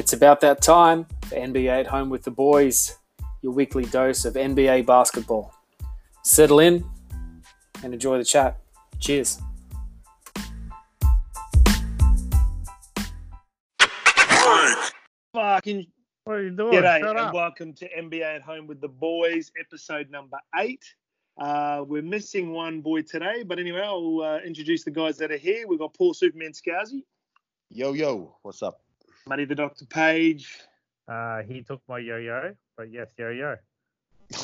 It's about that time for NBA at Home with the Boys, your weekly dose of NBA basketball. Settle in and enjoy the chat. Cheers. Fucking What are you doing? g'day Shut and up. welcome to NBA at Home with the Boys, episode number eight. Uh, we're missing one boy today, but anyway, I'll uh, introduce the guys that are here. We've got Paul Superman Scarzy, Yo yo, what's up? Muddy the Doctor Page, Uh, he took my yo-yo, but yes, yo-yo.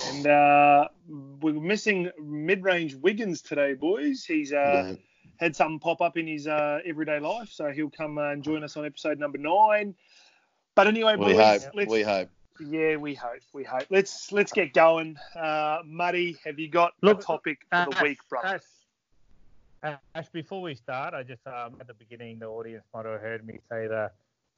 and uh, we're missing mid-range Wiggins today, boys. He's uh, Yeah. had something pop up in his uh, everyday life, so he'll come uh, and join us on episode number nine. But anyway, we boys, hope. let's We hope. Yeah, we hope. We hope. Let's let's get going. Uh, Muddy, have you got Look, a topic for the Ash, week, brother? Ash, Ash, before we start, I just um, at the beginning, the audience might have heard me say the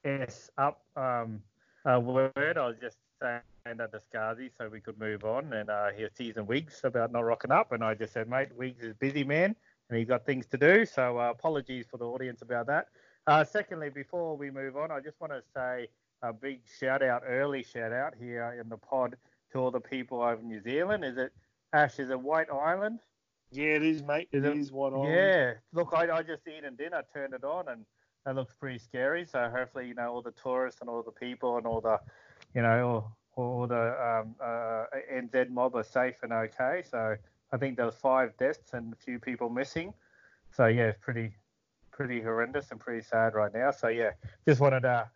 S up um, uh, word. I was just saying that to Scarzy so we could move on and uh, hear season Wiggs about not rocking up, and I just said, mate, Wiggs is busy man, and he's got things to do. So uh, apologies for the audience about that. Uh, secondly, before we move on, I just want to say a big shout out, early shout out here in the pod to all the people over in New Zealand. Is it Ash? Is it White Island? Yeah, it is, mate. Is it it- is what I. Yeah. Look, I, I just eaten dinner, turned it on, and that looks pretty scary. So hopefully, you know, all the tourists and all the people and all the, you know, all, all the um, uh, NZ mob are safe and okay. So I think there was five deaths and a few people missing. So yeah, it's pretty, pretty horrendous and pretty sad right now. So yeah, just wanted to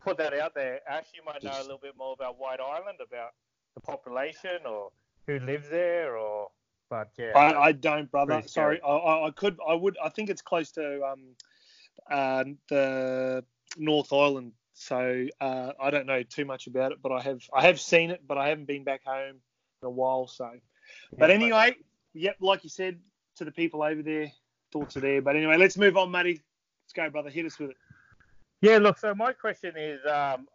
put that out there. Ash, you might know a little bit more about White Island, about the population or who lives there, or but yeah. I, I don't, brother. Sorry. I, I, I could, I would, I think it's close to um, uh, the North Island. So uh, I don't know too much about it, but I have, I have seen it, but I haven't been back home in a while. So, but Yeah, anyway, yep, like you said to the people over there, thoughts are there. But anyway, let's move on, Matty. Let's go, brother. Hit us with it. Yeah, look, so my question is, um,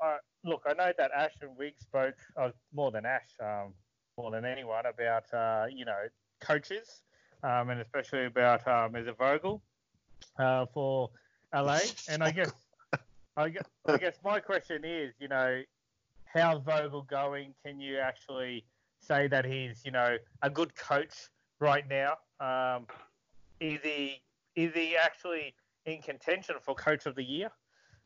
look, I know that Ash and Wig spoke uh, more than Ash, um, more than anyone about, uh, you know, coaches, um, and especially about um, is it Vogel uh, for LA, and I guess, I guess, I guess my question is, you know, how's Vogel going? Can you actually say that he's, you know, a good coach right now? Um, is he is he actually in contention for coach of the year?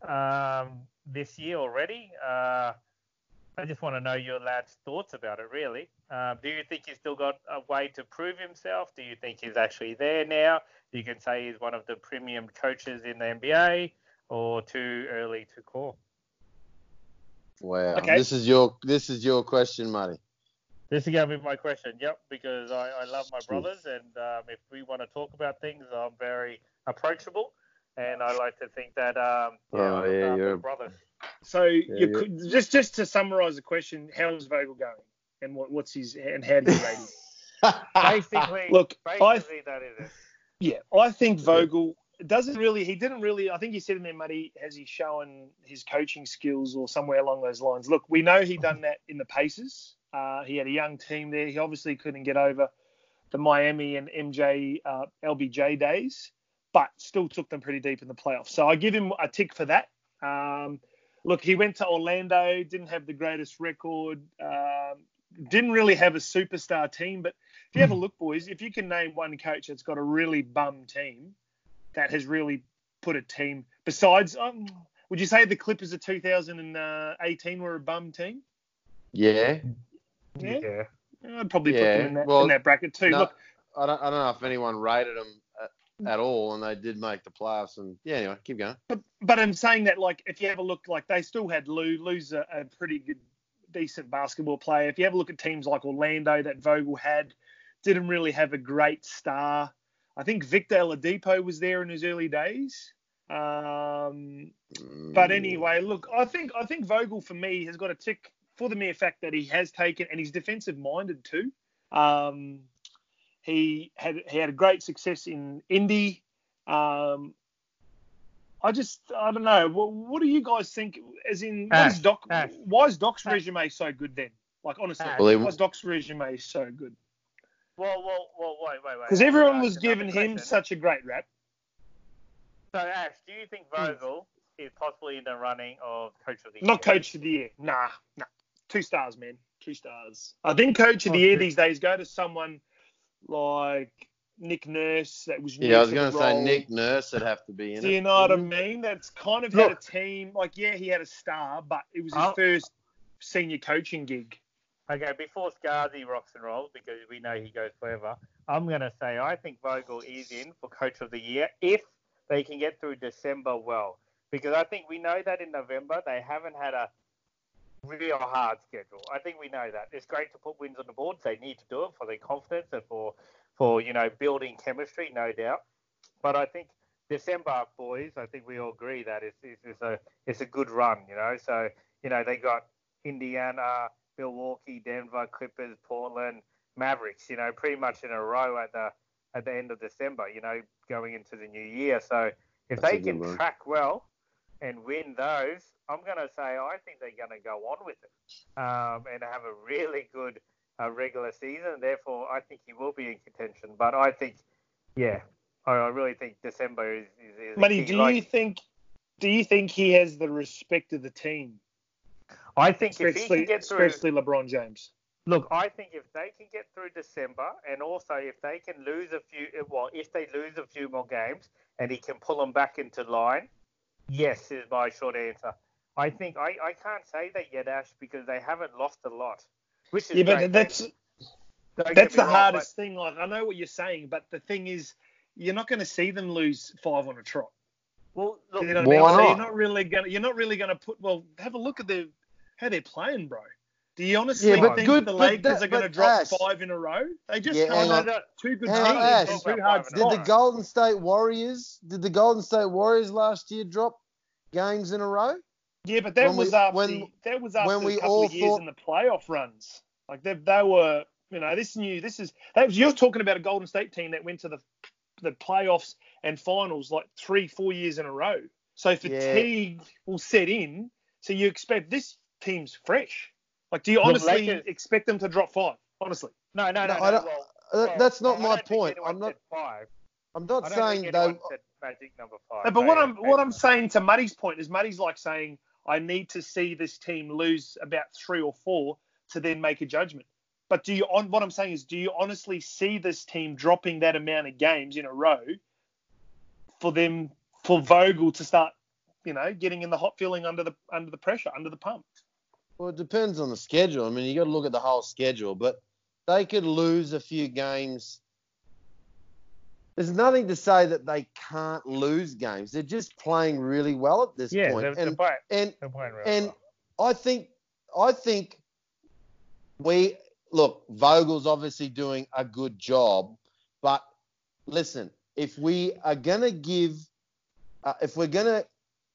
um, this year already. Uh, I just want to know your lad's thoughts about it, really. Uh, do you think he's still got a way to prove himself? Do you think he's actually there now? You can say he's one of the premium coaches in the NBA, or too early to call. Wow. Okay. This is your this is your question, Marty. This is going to be my question. Yep, because I, I love my brothers, and um, if we want to talk about things, I'm very approachable, and I like to think that um, yeah, Oh, yeah, after you're- brothers. So you yeah. could, just just to summarise the question, how's Vogel going, and what, what's his and how do you rate him? Basically, Look, I basically that is it. yeah, I think Vogel doesn't really. He didn't really. I think you said in there, Muddy, has he shown his coaching skills or somewhere along those lines? Look, we know he done that in the Pacers. Uh, he had a young team there. He obviously couldn't get over the Miami and MJ uh, LBJ days, but still took them pretty deep in the playoffs. So I give him a tick for that. Um, look, he went to Orlando, didn't have the greatest record, um, didn't really have a superstar team. But if you have a look, boys, if you can name one coach that's got a really bum team that has really put a team, besides, um, would you say the Clippers of 2018 were a bum team? yeah. Yeah. Yeah. I'd probably put them in that, well, in that bracket too. No, Look, I don't I don't know if anyone rated them at, all, and they did make the playoffs. And yeah, anyway, keep going. but but I'm saying that like if you have a look, like they still had Lou. Lou's a, a pretty good, decent basketball player. If you have a look at teams like Orlando that Vogel had, didn't really have a great star. I think Victor Oladipo was there in his early days. Um, but Mm, anyway, look, I think I think Vogel for me has got a tick for the mere fact that he has taken and he's defensive minded too. Um, he had he had a great success in Indy. Um, I just I don't know. What, what do you guys think? As in, what is Ash, Doc? Ash. Why is Doc's Ash. resume so good then? Like honestly, Ash. Well, he- why is Doc's resume so good? Well, well, well, wait, wait, wait. Because everyone was giving him question. such a great rap. So, Ash, do you think Hmm. Vogel is possibly in the running of coach of the year. Not coach of the year. Nah, nah. Two stars, man. Two stars. I think coach of the Oh, year these days go to someone like Nick Nurse that was new Yeah, I was going to say. Nick Nurse would have to be in Do it. you know what I mm-hmm. mean? That's kind of had a team. Like, yeah, he had a star, but it was his I'll- first senior coaching gig. Okay, before Scarzy rocks and rolls, because we know he goes forever, I'm going to say I think Vogel is in for Coach of the Year if they can get through December well. Because I think we know that in November they haven't had a real hard schedule. I think we know that. It's great to put wins on the board. They need to do it for their confidence and for, for you know, building chemistry, no doubt. But I think December, boys, I think we all agree that it's, it's, it's a it's a good run, you know. So, you know, they got Indiana, Milwaukee, Denver, Clippers, Portland, Mavericks, you know, pretty much in a row at the at the end of December, you know, going into the new year. So if That's they can run. track well and win those, I'm going to say I think they're going to go on with it um, and have a really good uh, regular season. Therefore, I think he will be in contention. But I think, yeah, I, I really think December is. is, is key. do Like, you think? Do you think he has the respect of the team, I think if he especially, can get through. especially LeBron James? Look, I think if they can get through December, and also if they can lose a few, well, if they lose a few more games, and he can pull them back into line, yes, is my short answer. I think I, I can't say that yet, Ash, because they haven't lost a lot, which is Yeah, but that's Don't that's the wrong, hardest thing. Like, I know what you're saying, but the thing is, you're not going to see them lose five on a trot. Well, look, You know what I mean? Why So not? you're not really gonna you're not really gonna put well have a look at the how they're playing, bro. Do you honestly Yeah, but think good- the Lakers that- are gonna drop Ash- five in a row? They just Yeah, kind hang no, of two good Hang teams Ash. and two hard Did a the. Golden State Warriors? Did the Golden State Warriors last year drop games in a row? Yeah, but that when was we- after when- that was after when we a couple all of years thought- in the playoff runs. Like they they were you know this new this is that was, you're talking about a Golden State team that went to the the playoffs and finals like three four years in a row. So fatigue will set in. So you expect this team's fresh. Like, do you honestly Lakers- expect them to drop five? Honestly, no, no, no, No, no. Well, Uh, well, That's not I my don't point. anyone I'm not. said five. I'm not I don't saying think they. anyone said magic number five. No, but what I'm what I'm saying to Muddy's point is Muddy's like saying I need to see this team lose about three or four to then make a judgment. But do you on what I'm saying is do you honestly see this team dropping that amount of games in a row for them for Vogel to start, you know, getting in the hot feeling under the under the pressure, under the pump? Well, it depends on the schedule. I mean, you got to look at the whole schedule, but they could lose a few games. There's nothing to say that they can't lose games. They're just playing really well at this Yeah, point. they're, they're, and playing, and they're playing really and well. I think I think we look Vogel's obviously doing a good job, but listen, if we are gonna give, uh, if we're gonna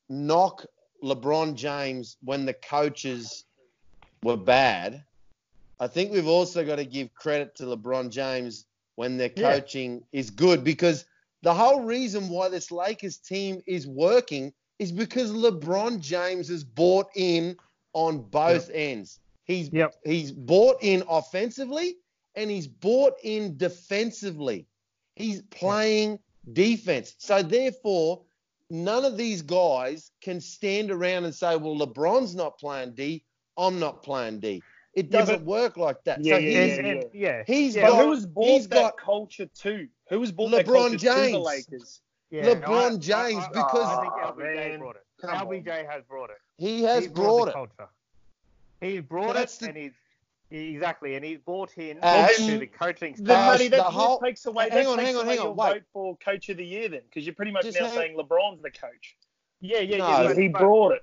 knock LeBron James when the coaches were bad, I think we've also got to give credit to LeBron James when their Yeah. coaching is good because the whole reason why this Lakers team is working is because LeBron James has bought in on both ends. He's Yep. he's bought in offensively and he's bought in defensively. He's playing defense. So therefore, none of these guys can stand around and say, "Well, LeBron's not playing D, I'm not playing D." It doesn't but- work like that. Yeah, so yeah, he's, and, yeah, and, yeah, he's yeah, But got- who has bought he's that got- culture too? Who has bought that LeBron culture to the James. Lakers? yeah, LeBron I- James, I, I, because- I think Oh, LBJ man. brought it. Come on. LBJ has brought it. he has he brought the it. culture. He brought But it, the- and he's exactly, and he's brought in Ash, to the coaching Then, staff. Matty, that the whole- takes away. hang that on, takes hang on, hang on, wait. for coach of the year then, because you're pretty much Just now hang- saying LeBron's the coach. yeah, yeah, No, yeah. He brought it.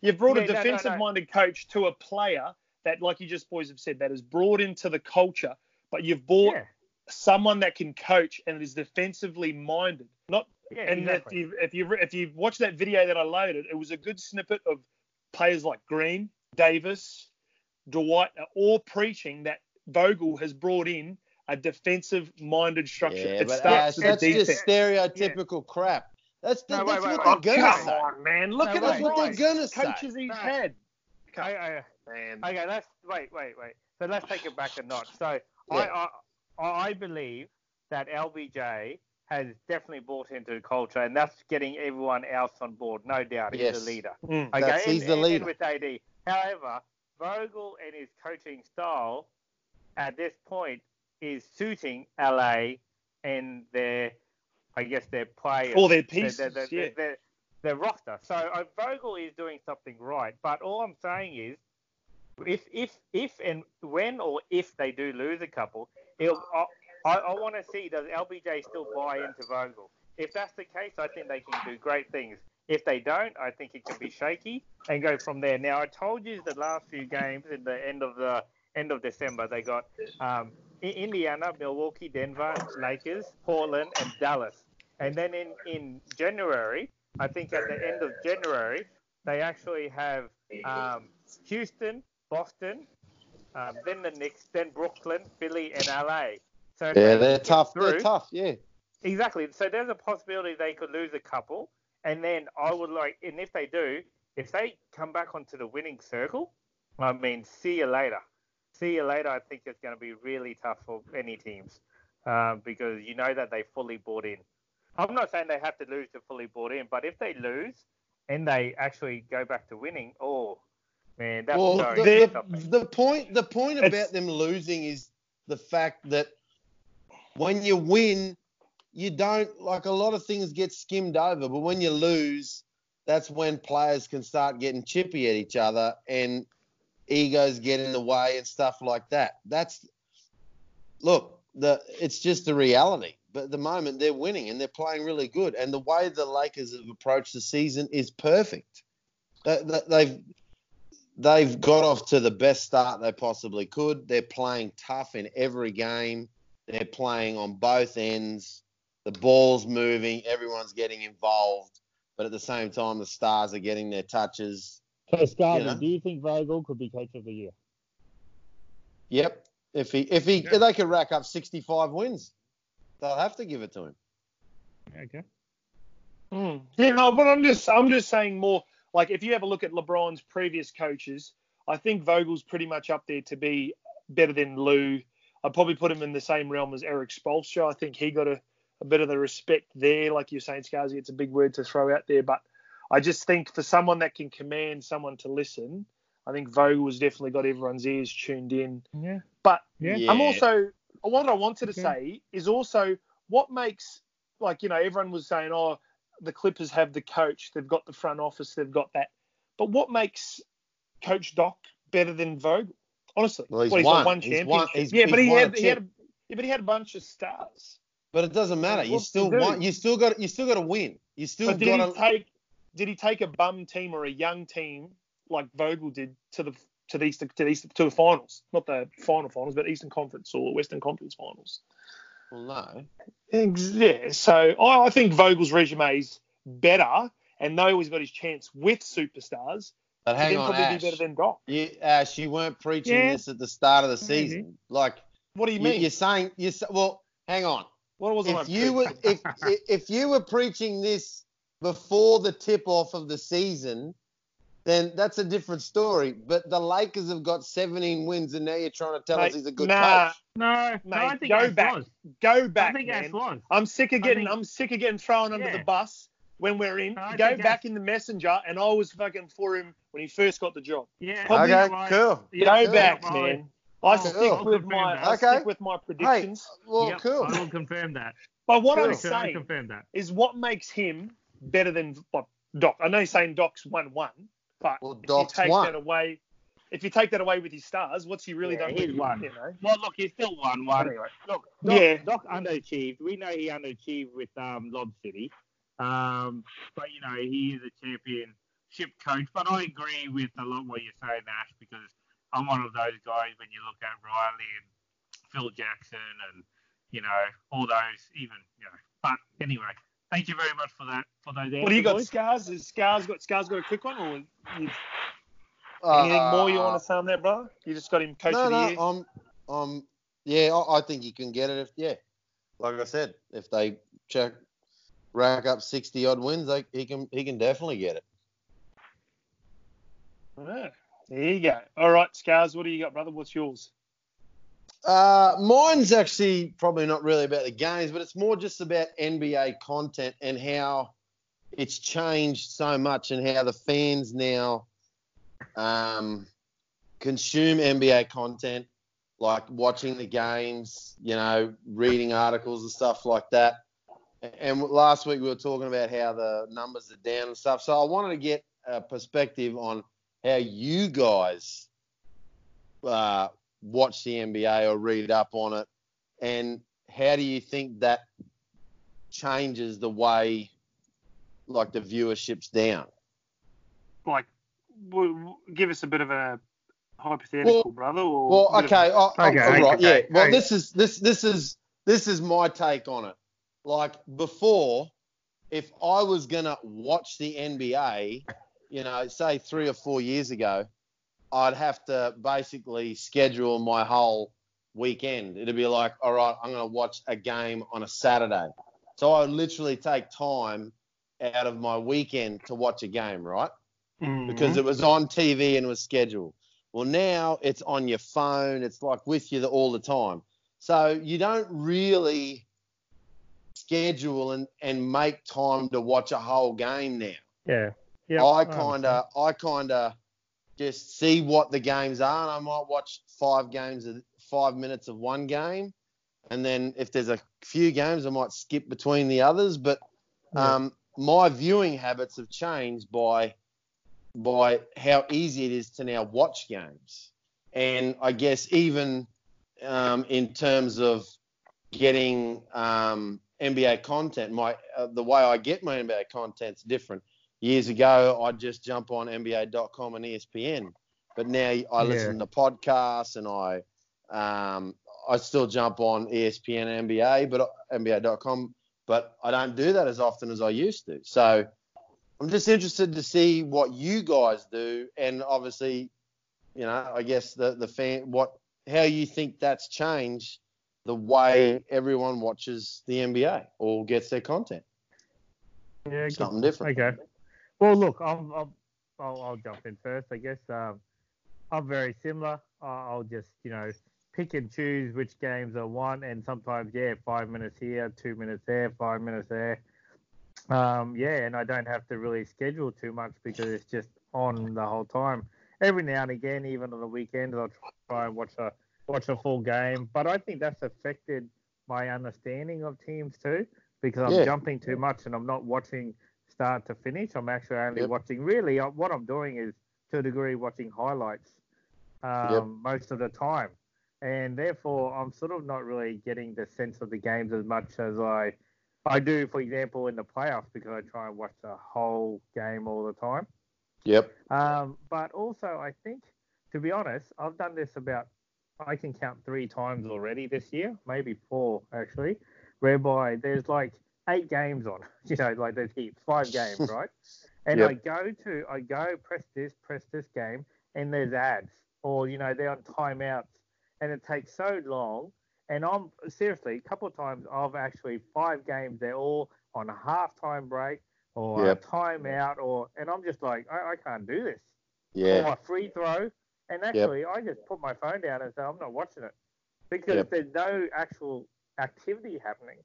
You've brought Yeah, a no, no, no. defensive-minded coach to a player that, like you just boys have said, that is brought into the culture. But you've bought Yeah, someone that can coach and is defensively minded. Not yeah, and exactly. if you if you if you watch that video that I loaded, it was a good snippet of players like Green, Davis, Dwight, are all preaching that Vogel has brought in a defensive-minded structure. Yeah, it but starts Ash, with that's the defense. just stereotypical crap. That's No, that's wait, wait, what wait. they're Oh, gonna come say. on, man! Look No, at wait, That's what guys, they're gonna say. coaches he's No. had. I, I, Man. Okay, let's wait, wait, wait. So let's take it back a notch. So Yeah. I, I, I believe that LBJ has definitely bought into the culture, and that's getting everyone else on board, no doubt. He's Yes. the leader. Mm. Okay, That's- and, he's the and- and leader. with AD. However, Vogel and his coaching style at this point is suiting LA and their, I guess, their players. All their their- pieces, their, their, yeah. their, their roster. So uh, Vogel is doing something right. But all I'm saying is, if if if and when or if they do lose a couple, I, I, I want to see does LBJ still buy into Vogel. If that's the case, I think they can do great things. If they don't, I think it can be shaky and go from there. Now I told you the last few games in the end of the end of December they got um, Indiana, Milwaukee, Denver, Lakers, Portland, and Dallas. And then in, in January, I think at the end of January, they actually have um, Houston, Boston, um, then the Knicks, then Brooklyn, Philly, and LA. So Yeah, they they're tough. They're tough. Yeah. Exactly. So there's a possibility they could lose a couple, and then I would like, and if they do, if they come back onto the winning circle, I mean, see you later. See you later. I think it's going to be really tough for any teams um, because you know that they fully bought in. I'm not saying they have to lose to fully bought in, but if they lose and they actually go back to winning, oh man, that's Well, so the, something. the, the point the point It's- about them losing is the fact that when you win, you don't like a lot of things get skimmed over, but when you lose, that's when players can start getting chippy at each other and egos get in the way and stuff like that. That's look, the it's just the reality. But at the moment they're winning and they're playing really good, and the way the Lakers have approached the season is perfect. They- they- They've they've got off to the best start they possibly could. They're playing tough in every game. They're playing on both ends. The ball's moving. Everyone's getting involved. But at the same time, the stars are getting their touches. So, Scarby, You know? do you think Vogel could be coach of the year? Yep. If he if he Yeah. if they could rack up 65 wins, they'll have to give it to him. Okay. Mm. Yeah, no, but I'm just I'm just saying more like if you have a look at LeBron's previous coaches, I think Vogel's pretty much up there to be better than Lue. I'd probably put him in the same realm as Erik Spoelstra. I think he got a, a bit of the respect there, like you're saying, Scarzy. It's a big word to throw out there, but I just think for someone that can command someone to listen, I think Vogel's definitely got everyone's ears tuned in. Yeah. But Yeah. I'm also what I wanted to Okay. say is also what makes like you know everyone was saying oh the Clippers have the coach they've got the front office they've got that but what makes Coach Doc better than Vogel honestly Well, he's got won. one He's championship won- he's- yeah but he had he had a, yeah, but he had a bunch of stars But it doesn't matter. You still to want. You still got. You still got to win. You still but did got he to. take did he take a bum team or a young team like Vogel did to the to the Eastern, to the Eastern, to the finals not the final finals but Eastern Conference or Western Conference finals Well, no. Yeah, so I, I think Vogel's resume is better, and though he's got his chance with superstars, But hang on, probably Ash. be better than Doc. You, Ash, you weren't preaching Yeah. this at the start of the Maybe. season. Like What do you you, mean? you're saying, you are well, hang on. what was If you were if if you were preaching this before the tip off of the season, then that's a different story. But the Lakers have got 17 wins, and now you're trying to tell Mate, us he's a good nah, coach. No, Mate, no, I think go Ash back. was. go I back, think Ash man. was. I'm sick of I getting think- I'm sick of getting thrown under Yeah. the bus when we're in. No, go back Ash- in the messenger, and I was fucking for him when he first got the job. Yeah. Probably Okay, right. cool. Yeah, go back, right. man. Oh, I Oh, stick cool. with my confirm I. Okay. stick with my predictions. Well, Yep, cool. I will confirm that. but what cool. I'm I saying confirm that. is what makes him better than Doc. I know you're saying Doc's won one, but Well, if Doc's you take won. that away, if you take that away with his stars, what's he really Yeah, done? he's with, won. You know. Well, look, he still won one. Anyway, Look, Doc, Yeah. Doc underachieved. We know he underachieved with um, Lob City. Um, but, you know, he is a championship coach. But I agree with a lot what you're saying, Ash, because I'm one of those guys when you look at Riley and Phil Jackson and, you know, all those, even, you know. But anyway, thank you very much for that, for those answers. what do you got, boys. Scars? Is Scars got Scars got a quick one, or you, anything more you want to say on that, brother? You just got him coach Uh, no, of the no, year. I'm, I'm, yeah, I, I think you can get it. If yeah, like I said, if they check, rack up 60 odd wins, they, he can, he can definitely get it. Ah, there you go. All right, Scars, what do you got, brother? What's yours? Uh, mine's actually probably not really about the games, but it's more just about NBA content and how it's changed so much and how the fans now um, consume NBA content, like watching the games, you know, reading articles and stuff like that. And last week we were talking about how the numbers are down and stuff. So I wanted to get a perspective on how you guys uh, watch the NBA or read up on it, and how do you think that changes the way, like the viewership's down? Like, w- w- give us a bit of a hypothetical, Well- brother. Or Well, a bit of okay, a- I, I, Okay, all right, okay, yeah. Well, this is this this is this is my take on it. Like before, if I was gonna watch the NBA, you know, say three or four years ago, I'd have to basically schedule my whole weekend. It'd be like, all right, I'm gonna watch a game on a Saturday. So I would literally take time out of my weekend to watch a game, right? Mhm. because it was on TV and was scheduled. Well, now it's on your phone. It's like with you all the time. So you don't really schedule and, and make time to watch a whole game now. Yeah. Yeah. I kind of I kind of just see what the games are, and I might watch five games, of- five minutes of one game, and then if there's a few games, I might skip between the others. But Yeah. um, my viewing habits have changed by by how easy it is to now watch games, and I guess even um, in terms of getting um, NBA content, my uh, the way I get my NBA content's different years ago, I'd just jump on NBA.com and ESPN, but now I listen to podcasts and I um, I still jump on ESPN and NBA, but NBA.com, but I don't do that as often as I used to. So I'm just interested to see what you guys do, and obviously, you know, I guess the the fan what how you think that's changed the way everyone watches the NBA or gets their content. Yeah. good Something different. Okay. Well, look, I'm, I'm, I'll, I'll jump in first, I guess. Um, I'm very similar. I'll just, you know, pick and choose which games I want, and sometimes, yeah, five minutes here, two minutes there, five minutes there. Um, yeah, and I don't have to really schedule too much because it's just on the whole time. Every now and again, even on the weekends, I'll try and watch a watch a full game. But I think that's affected my understanding of teams too, because I'm Yeah. jumping too much and I'm not watching start to finish. I'm actually only Yep. watching. Really, uh, what I'm doing is to a degree watching highlights um, Yep. most of the time, and therefore I'm sort of not really getting the sense of the games as much as I I do, for example, in the playoffs because I try and watch the whole game all the time. Yep. Um, but also, I think, to be honest, I've done this about, I can count three times already this year, maybe four actually, whereby there's like eight games on, you know, like there's heaps, five games, right? And Yep. I go to, I go press this, press this game, and there's ads, or, you know, they're on timeouts, and it takes so long. And I'm seriously, a couple of times I've actually five games, they're all on a halftime break or Yep. a timeout, or, and I'm just like, I, I can't do this Yeah. or a free throw. And actually, I just put my phone down and say, I'm not watching it because Yep. there's no actual activity happening.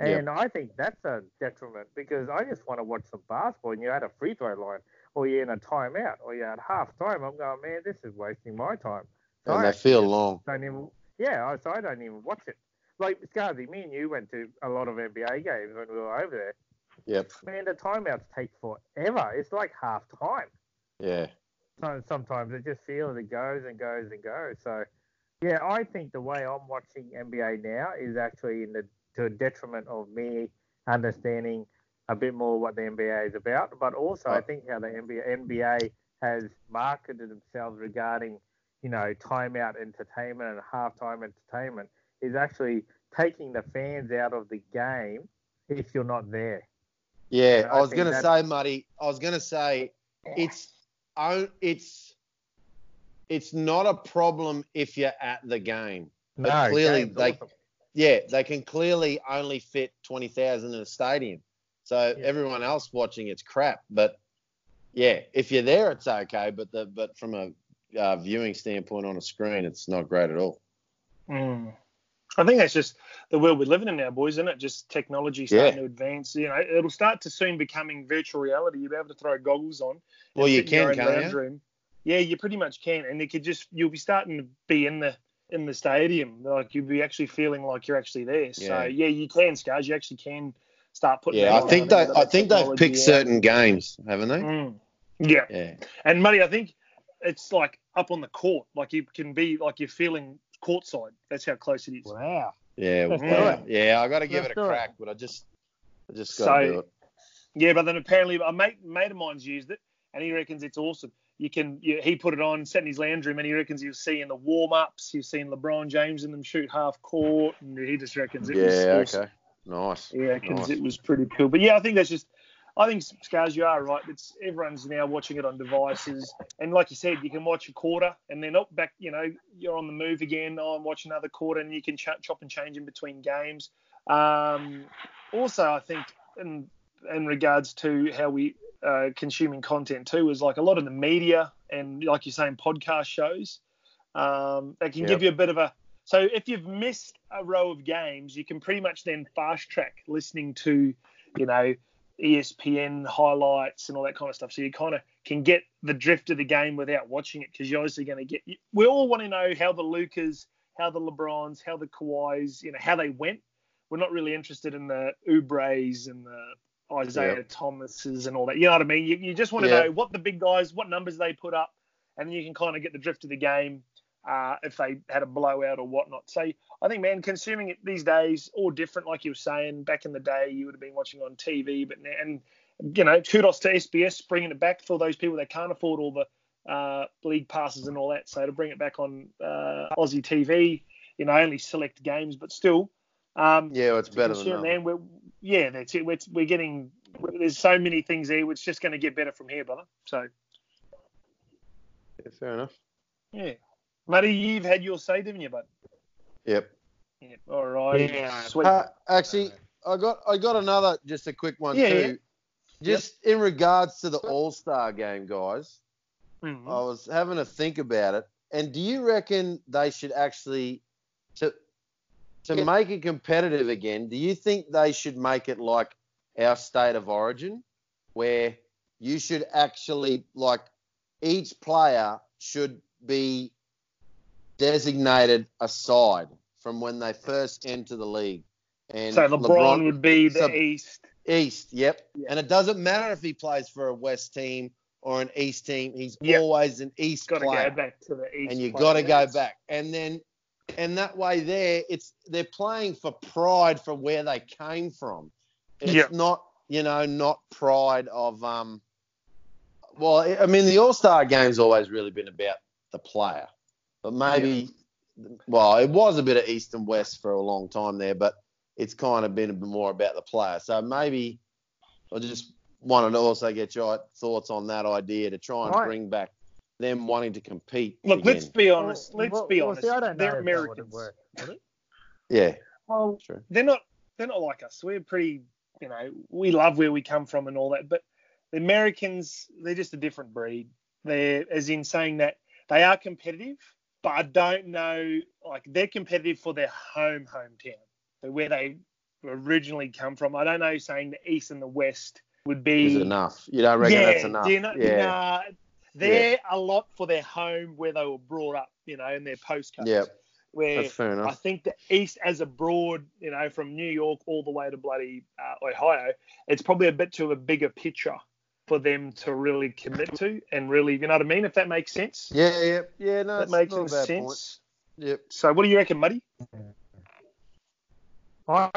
Yep. And I think that's a detriment because I just want to watch some basketball and you're at a free throw line or you're in a timeout or you're at half time. I'm going, man, this is wasting my time. So And I they feel long. don't even, yeah, I- so I don't even watch it. Like, Scarzy, me and you went to a lot of NBA games when we were over there. Yep. Man, the timeouts take forever. It's like half time Yeah. so- sometimes it just feels it goes and goes and goes. So, yeah, I think the way I'm watching NBA now is actually in the to a detriment of me understanding a bit more what the NBA is about, but also I think how the NBA, NBA has marketed themselves regarding, you know, timeout entertainment and halftime entertainment is actually taking the fans out of the game if you're not there. Yeah. I I was gonna say, Muddy. I was gonna say it's it's it's not a problem if you're at the game. But clearly game's they- awesome. Yeah, they can clearly only fit twenty thousand in a stadium. So Yeah. everyone else watching it's crap. But yeah, if you're there, it's okay. But the but from a uh, viewing standpoint on a screen, it's not great at all. Mm. I think that's just the world we're living in now, boys, isn't it? Just technology starting Yeah. to advance. You know, it'll start to soon becoming virtual reality. You'll be able to throw goggles on. Well, you sit in your can, can't you? Room. Yeah, you pretty much can, and you could just you'll be starting to be in the in the stadium, like you'd be actually feeling like you're actually there. So Yeah. yeah, you can, scars. You actually can start putting. Yeah, I think they, they've I think they've picked out. certain games, haven't they? Mm. Yeah, Yeah. and Muddy, I think it's like up on the court, like you can be like you're feeling courtside. That's how close it is. Wow. Yeah, Let's wow. yeah. I got to give Let's it a do it. crack, but I just, I just got to So- do it. Yeah, but then apparently a mate mate of mine's used it, and he reckons it's awesome. You can, you, he put it on, sat in his lounge room, and he reckons you'll see in the warm ups, you've seen LeBron James and them shoot half court, and he just reckons it was Yeah, awesome. okay, nice. Yeah, reckons Nice. it was pretty cool. But yeah, I think that's just, I think scars, you are right. It's everyone's now watching it on devices, and like you said, you can watch a quarter, and then up back, you know, you're on the move again. Oh, I'm watching another quarter, and you can ch- chop and change in between games. Um, also, I think in in regards to how we uh, consuming content too is like a lot of the media and like you're saying podcast shows um, they can Yep. give you a bit of a so if you've missed a row of games you can pretty much then fast track listening to you know espn highlights and all that kind of stuff so you kind of can get the drift of the game without watching it because you're obviously going to get we all want to know how the Lukas how the lebrons how the Kawhis, you know how they went we're not really interested in the Oubres and the Isaiah Yep. Thomases and all that. You know what I mean? You, you just want to Yeah. know what the big guys, what numbers they put up, and then you can kind of get the drift of the game uh, if they had a blowout or whatnot. So I think, man, consuming it these days, all different. Like you were saying, back in the day, you would have been watching on TV, but now, and you know, kudos to SBS bringing it back for those people that can't afford all the uh, league passes and all that. So to bring it back on uh, Aussie TV, you know, only select games, but still. Um, Yeah, well, it's better than nothing. man. We're, yeah, that's it. We're, we're getting there's so many things there. It's just going to get better from here, brother. So Yeah, fair enough. yeah, Muddy, you've had your say, didn't you, bud? Yep. Yeah. All right. Yeah. Sweet. Uh, actually, I got I got another just a quick one Yeah, too. yeah. Just in regards to the All Star game, guys, Mhm. I was having a think about it. And do you reckon they should actually to to make it competitive again? Do you think they should make it like our state of origin, where you should actually like each player should be designated a side from when they first enter the league? And so LeBron, would be the so- East. East, yep. Yeah. And it doesn't matter if he plays for a West team or an East team. He's Yep. always an East Got to player, go back to the East. and you got to go back. And then, and that way, there, it's they're playing for pride for where they came from. It's Yep. not, you know, not pride of um. Well, I mean, the All Star game's always really been about the player, but maybe, well, it was a bit of East and West for a long time there, but it's kind of been a bit more about the player. So maybe I just wanted to also get your thoughts on that idea to try and Right. bring back them wanting to compete. Look, again. let's be honest. Let's Well, be well, honest. see, I don't They're if that would Americans. work, would yeah, Well, True. they're not. They're not like us. We're pretty. You know, we love where we come from and all that. But the Americans, they're just a different breed. They're as in saying that they are competitive, but I don't know. Like they're competitive for their home hometown, so where they originally come from. I don't know. Saying the East and the West would be is enough? You don't reckon yeah, that's enough? do you know- yeah, nah, they're a lot for their home where they were brought up, you know, in their postcodes. yeah, Where that's fair I think the East, as a broad, you know, from New York all the way to bloody uh, Ohio, it's probably a bit too a bigger picture for them to really commit to and really, you know what I mean? If that makes sense. Yeah, yeah, yeah. No, that makes not a bad sense. point. Yep. So, what do you reckon, Muddy? I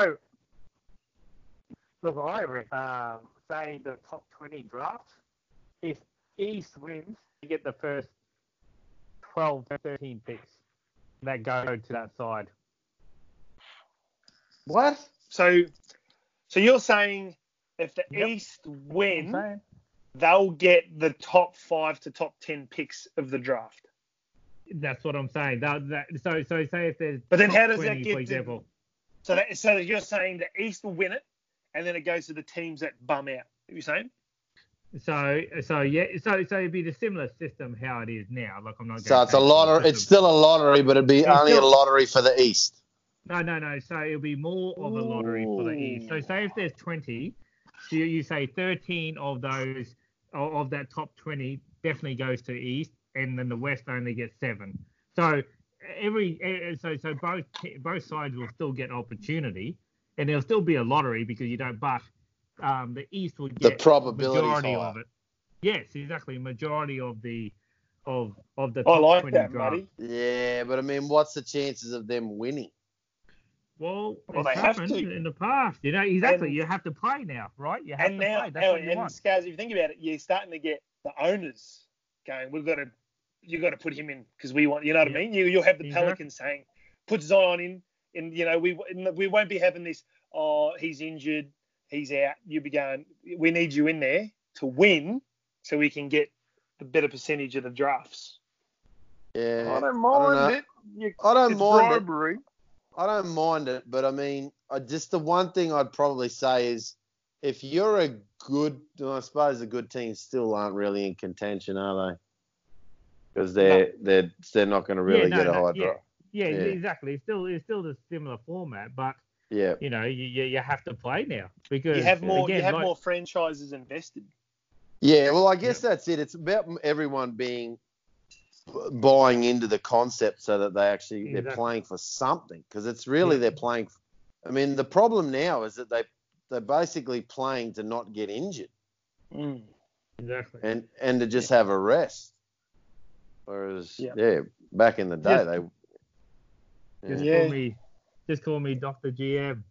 look, I reckon, um, say the top twenty draft. If East wins, you get the first 12, 13 picks that go to that side. What? So, so you're saying if the Yep. East You win, they'll get the top five to top ten picks of the draft. That's what I'm saying. That, that, so, so say if there's But then top how does that 20, get for to- example? So that so you're saying the East will win it, and then it goes to the teams that bum out. Are you saying? So so yeah so so it'd be the similar system how it is now. Like I'm not. So it's a to change the lottery. It's still a lottery, but it'd be It's only a lottery for the East. No, no, no. So it'll be more of a lottery for the East. So say if there's 20, so you, you say 13 of those of, that top 20 definitely goes to East, and then the West only gets seven. So every so so both both sides will still get opportunity, and there'll still be a lottery because you don't. But um, the East would will The get probability's majority higher. of it. Yes, exactly. Majority of the of of the I like 20 that, draft. Matty. Yeah, but I mean, what's the chances of them winning? Well, Well, it's they have happened to. in the past. You know, exactly. And- you have to play now, right? You have And to now, play. That's and, what you and want. Scars, if you think about it, you're starting to get the owners going. We've got to, you've got to put him in because we want. You know what Yeah. I mean? You, you'll have the Exactly. Pelicans saying, put Zion in, and you know we we won't be having this. Oh, he's injured, he's out. You'll be going. We need you in there to win, so we can get the better percentage of the drafts. Yeah, I don't know. mind it. You, I don't it's mind it. I don't mind it, but I mean, I just the one thing I'd probably say is if you're a good, I suppose the good teams still aren't really in contention, are they? Because they're they're they're not going to really Yeah, no, get a no, high yeah. draw. Yeah, Yeah. exactly. It's still it's still the similar format, but Yeah, you know, you, you, you have to play now because You have more. Again, you have like- more franchises invested. yeah. Well, I guess that's it. It's about everyone being buying into the concept so that they actually they're playing for something because it's really Yeah. they're playing. I mean, the problem now is that they they're basically playing to not get injured. Mm. Exactly. and and to just have a rest. Whereas, Yeah. yeah, back in the day, Yeah. they. Just Yeah. call me, just call me Doctor GM.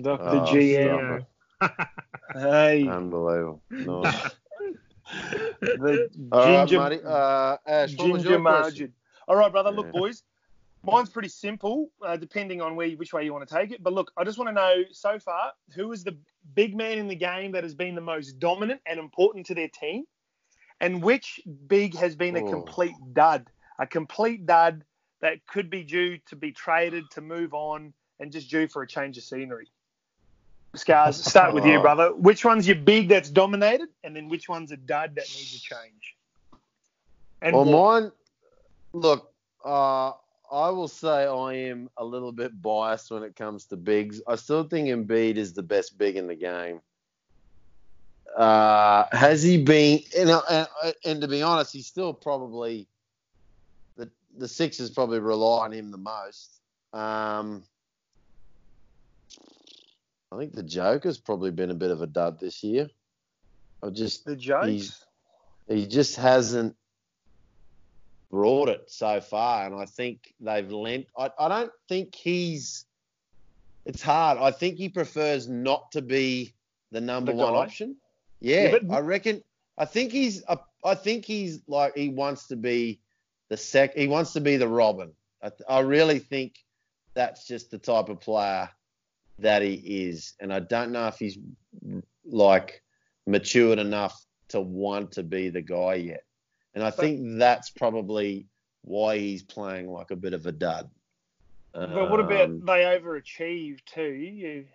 Dr. Oh, GM. Hey, Unbelievable. Nice. the All right, ginger, Marty. Uh, Ash, ginger margin. All right, brother. Look, Yeah. boys, mine's pretty simple, uh, depending on where which way you want to take it. But look, I just want to know so far who is the big man in the game that has been the most dominant and important to their team, and which big has been a Oh. complete dud, a complete dud that could be due to be traded to move on and just due for a change of scenery. Scars, start with you, Oh. brother. Which one's your big that's dominated, and then which one's a dud that needs a change? And Well, why? mine. Look, uh, I will say I am a little bit biased when it comes to bigs. I still think Embiid is the best big in the game. Uh, has he been? And, and, and to be honest, he's still probably the the Sixers probably rely on him the most. Um, I think the Joker's probably been a bit of a dud this year. I just the jokes. he's- he just hasn't brought it so far, and I think they've lent. I, I don't think he's. It's hard. I think he prefers not to be the number The one option. Yeah, Yeah, but- I reckon. I think he's. A, I think he's like he wants to be the sec. He wants to be the Robin. I, I really think that's just the type of player that he is, and I don't know if he's like matured enough to want to be the guy yet. And I think that's probably why he's playing like a bit of a dud. But what about Um, they overachieve too? You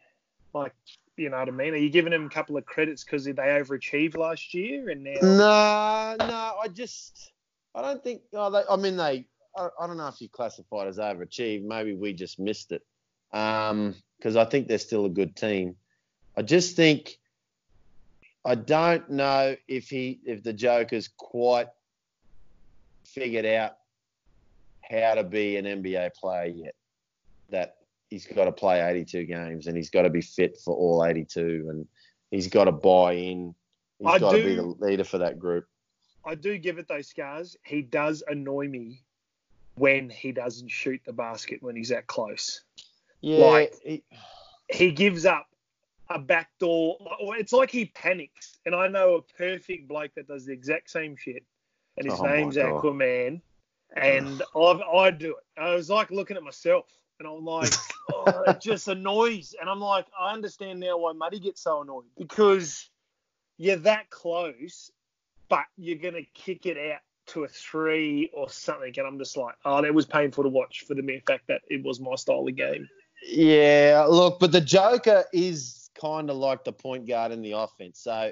like, you know what I mean? Are you giving them a couple of credits because they overachieved last year and now? No, no, I just I don't think. Oh, they, I mean, they. I, I don't know if you classify it as overachieved. Maybe we just missed it. Um, because I think they're still a good team. I just think I don't know if he if the Joker's quite figured out how to be an NBA player yet. That he's got to play 82 games and he's got to be fit for all 82 and he's got to buy in. He's I got to be do- the leader for that group. I do give it those scars. He does annoy me when he doesn't shoot the basket when he's that close. Yeah, Like- he- He gives up a backdoor. or It's like he panics. And I know a perfect bloke that does the exact same shit, and his Oh name's Aquaman. And I've, I do it. I was like looking at myself, and I'm like, oh, it just annoys. And I'm like, I understand now why Muddy gets so annoyed because you're that close, but you're gonna kick it out to a three or something, and I'm just like, oh, that was painful to watch for the mere fact that it was my style of game. Yeah, look, but the Joker is kind of like the point guard in the offense. So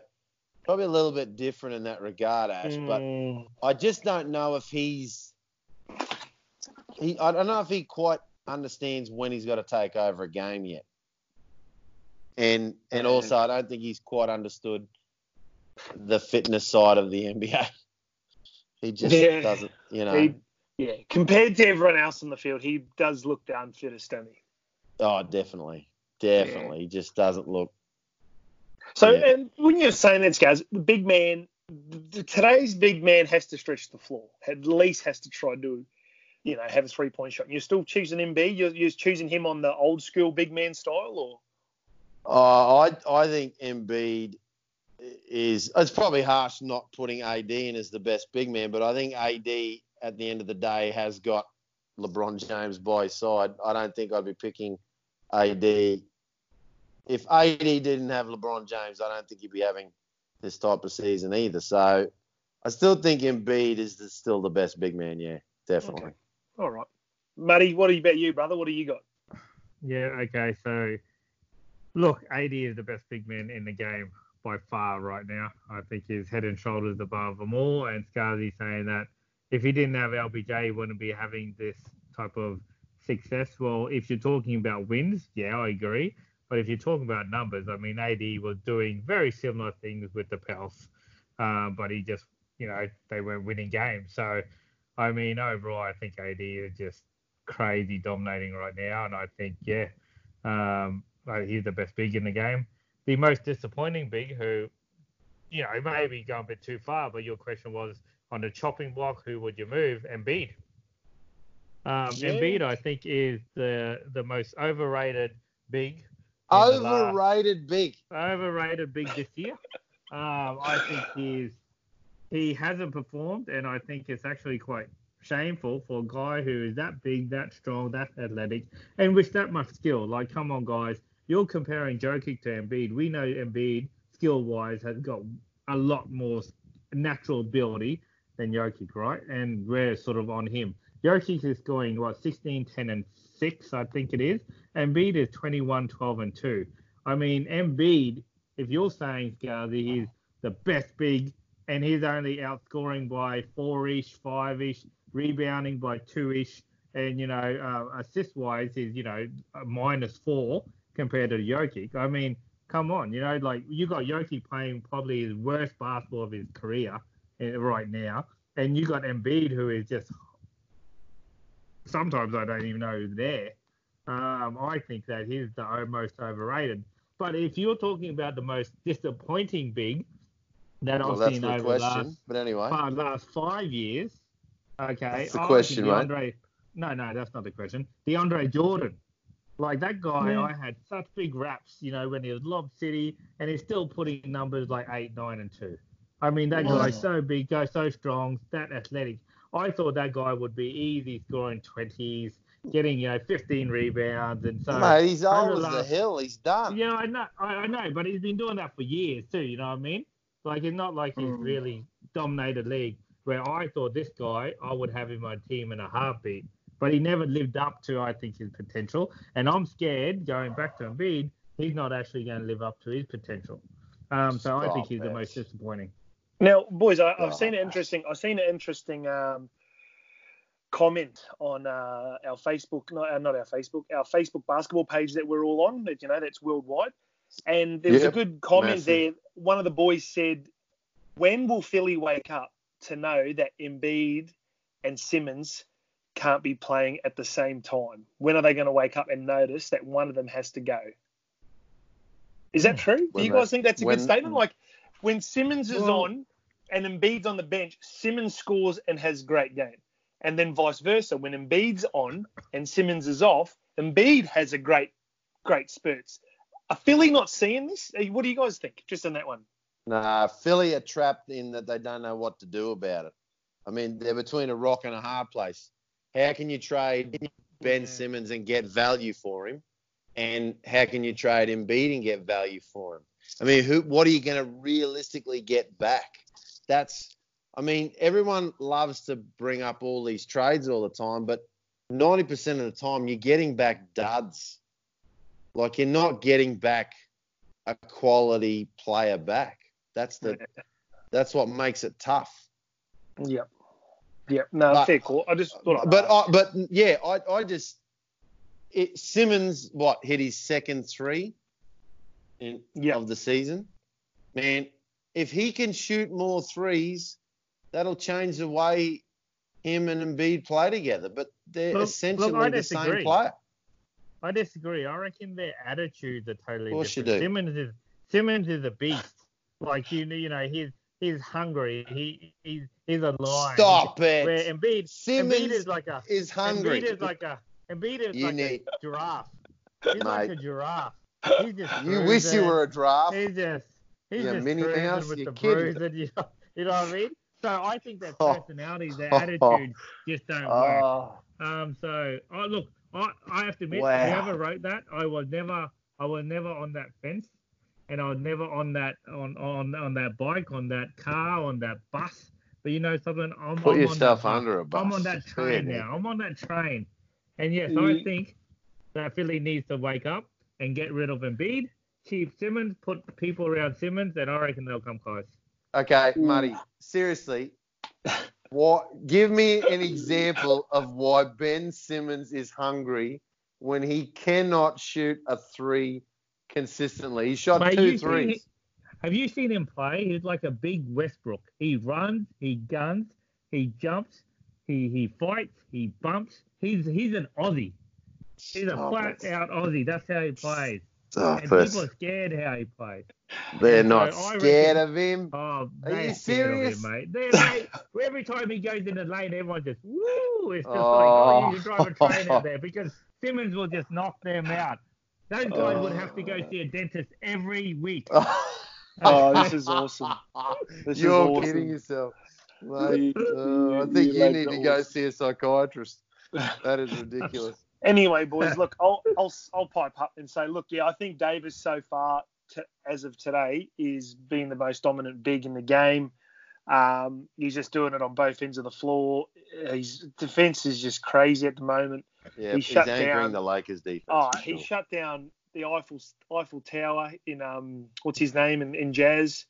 probably a little bit different in that regard, Ash. But Mm, I just don't know if he's he. I don't know if he quite understands when he's got to take over a game yet. And and Yeah. also, I don't think he's quite understood the fitness side of the NBA. He just Yeah. doesn't, you know. he, yeah, compared to everyone else on the field, he does look the unfittest, doesn't he? Oh, definitely, definitely. He just doesn't look. So, Yeah. and when you're saying that, guys, the big man, th- today's big man has to stretch the floor. At least has to try to, you know, have a three point shot. You're still choosing Embiid. You're, you're choosing him on the old school big man style, or Oh, I I think Embiid is. It's probably harsh not putting AD in as the best big man, but I think AD at the end of the day has got LeBron James by his side. I don't think I'd be picking AD. If AD didn't have LeBron James, I don't think he'd be having this type of season either. So I still think Embiid is the, still the best big man. Yeah, definitely. Okay. all right, Muddy, what about you, brother? What do you got? Yeah, okay. So, look, AD is the best big man in the game by far right now. I think he's head and shoulders above them all. And Scarzy saying that if he didn't have LBJ, he wouldn't be having this type of success. Well, if you're talking about wins, yeah, I agree. But if you're talking about numbers, I mean, AD was doing very similar things with the Pels, um, but he just, you know, they weren't winning games. So, I mean, overall, I think AD is just crazy dominating right now, and I think yeah, um, he's the best big in the game. The most disappointing big, who, you know, maybe going a bit too far, but your question was on the chopping block, who would you move? Embiid. Um, Yeah. Embiid, I think, is the the most overrated big. Overrated big. overrated big this year. Um, I think he's he hasn't performed, and I think it's actually quite shameful for a guy who is that big, that strong, that athletic, and with that much skill. Like, come on, guys, you're comparing Jokic to Embiid. We know Embiid, skill-wise, has got a lot more natural ability than Jokic, right? And we're sort of on him. Jokic is going what 16, 10, and six, I think it is. Embiid is 21, 12, and two. I mean, Embiid, if you're saying Scarzy, he's the best big, and he's only outscoring by four-ish, five-ish, rebounding by two-ish, and you know, uh, assist-wise, is you know minus four compared to Jokic. I mean, come on, you know, like you got Jokic playing probably his worst basketball of his career uh, right now, and you got Embiid who is just sometimes I don't even know who's there. Um, I think that he's the most overrated. But if you're talking about the most disappointing big that Well, I've seen over the question. last, But anyway, uh, last five years, okay, That's the I question, mate. DeAndre, No, no, that's not the question. DeAndre Jordan. Like that guy, Yeah. I had such big raps, you know, when he was Lob City, and he's still putting numbers like eight, nine, and two. I mean, that Wow. guy's so big, guy so strong, that athletic. I thought that guy would be easy scoring twenties, getting you know 15 rebounds, and so. Mate, he's over old the as the last- hill. He's done. Yeah, I know, I, I know, but he's been doing that for years too. You know what I mean? Like it's not like he's Mm. really dominated league. Where I thought this guy, I would have in my team in a heartbeat, but he never lived up to I think his potential. And I'm scared going back to Embiid, he's not actually going to live up to his potential. Um, so I think he's the most disappointing. Now, boys, I, I've Oh, seen an interesting. I've seen an interesting um, comment on uh, our Facebook, not, uh, not our Facebook, our Facebook basketball page that we're all on. That you know, that's worldwide. And there was Yep, a good comment massive. there. One of the boys said, "When will Philly wake up to know that Embiid and Simmons can't be playing at the same time? When are they going to wake up and notice that one of them has to go?" Is that true? Do When you they- guys think that's a when- good statement? Like when Simmons is Well- on and Embiid's on the bench, Simmons scores and has a great game. And then vice versa, when Embiid's on and Simmons is off, Embiid has a great, great spurts. Are Philly not seeing this? What do you guys think? Just on that one. Nah, Philly are trapped in that they don't know what to do about it. I mean, they're between a rock and a hard place. How can you trade Ben. Simmons and get value for him? And how can you trade Embiid and get value for him? I mean, who? What are you going to realistically get back? That's. I mean, everyone loves to bring up all these trades all the time, but 90% of the time you're getting back duds. Like you're not getting back a quality player back. That's the that's what makes it tough. Yep. Yep. No, But- fair call. I just thought. But. I, but yeah, I I just it, Simmons what hit his second three in Yeah. of the season. Man, if he can shoot more threes, that'll change the way him and Embiid play together. But they're Look- look, essentially I the same player. I disagree. I reckon their attitudes are totally Of course you different. do. Simmons is Simmons is a beast. Like you, know- you know, he's he's hungry. He he's he's a lion. Stop Where it. Embiid, Simmons Embiid is like a is hungry. Embiid is like a Embiid is You like need- a giraffe. He's like a giraffe. Just you wish you were a giraffe. He's just he's You just cruising Mouse, with the bruising. You know, you know what I mean? So I think their Oh. personalities, their attitudes just don't work. Oh, Um, so I look, I, I have to admit, Wow. whoever wrote that, I was never, I was never on that fence, and I was never on that, on, on, on that bike, on that car, on that bus. But you know something, I'm, Put I'm yourself on that, under a bus. I'm on that train now. I'm on that train, and yes, I think that Philly needs to wake up and get rid of Embiid, keep Simmons, put people around Simmons, and I reckon they'll come close. Okay, Marty, seriously, what? Give me an example of why Ben Simmons is hungry when he cannot shoot a three consistently. He shot Mate, two you see- threes. Have you seen him play? He's like a big Westbrook. He runs, he guns, he jumps, he he fights, he bumps. He's he's an Aussie. He's a Stop flat it. out Aussie. That's how he plays. Stop and it. people are scared how he played. They're and not so I scared reckon- of him. Oh, Are they're you scared of serious? him, mate. They're, they, every time he goes in the lane, everyone just woo. It's just Oh. like oh, you drive a train out there because Simmons will just knock them out. Those guys would have to go see a dentist every week. oh, this is awesome. This You're awesome. kidding yourself. Mate, uh, I think you you need it to go see a psychiatrist. That is ridiculous. Anyway, boys, look, I'll, I'll I'll pipe up and say, look, yeah, I think Davis so far, to, as of today, is being the most dominant big in the game. Um, he's just doing it on both ends of the floor. His defense is just crazy at the moment. Yeah, He he's shut anchoring down- the Lakers defense. Oh, for he sure. shut down the Eiffel Eiffel Tower in um, what's his name in, in Jazz.